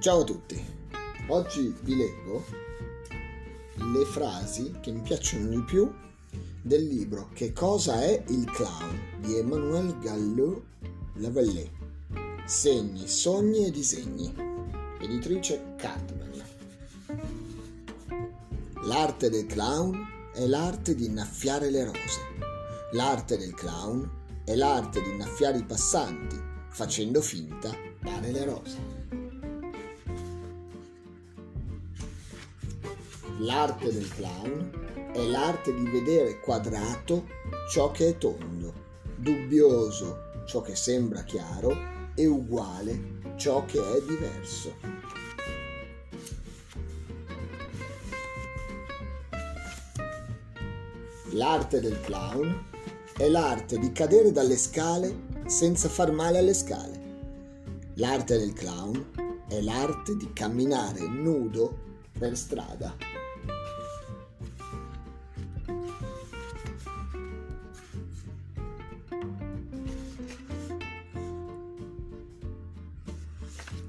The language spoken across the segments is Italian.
Ciao a tutti, oggi vi leggo le frasi che mi piacciono di più del libro Che cosa è il clown di Emmanuel Gallot Lavallée. Segni, sogni e disegni. Editrice Cartman. L'arte del clown è l'arte di innaffiare le rose. L'arte del clown è l'arte di innaffiare i passanti facendo finta dare le rose. L'arte del clown è l'arte di vedere quadrato ciò che è tondo, dubbioso ciò che sembra chiaro e uguale ciò che è diverso. L'arte del clown è l'arte di cadere dalle scale senza far male alle scale. L'arte del clown è l'arte di camminare nudo per strada.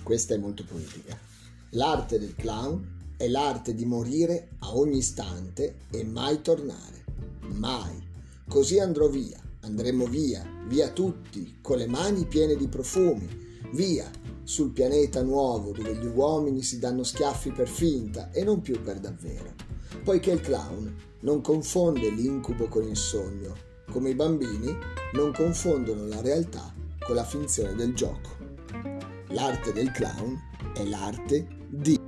Questa è molto politica. L'arte del clown è l'arte di morire a ogni istante e mai tornare. Mai. Così andrò via, andremo via, via tutti, con le mani piene di profumi, via, sul pianeta nuovo dove gli uomini si danno schiaffi per finta e non più per davvero. Poiché il clown non confonde l'incubo con il sogno, come i bambini non confondono la realtà con la finzione del gioco. L'arte del clown è l'arte di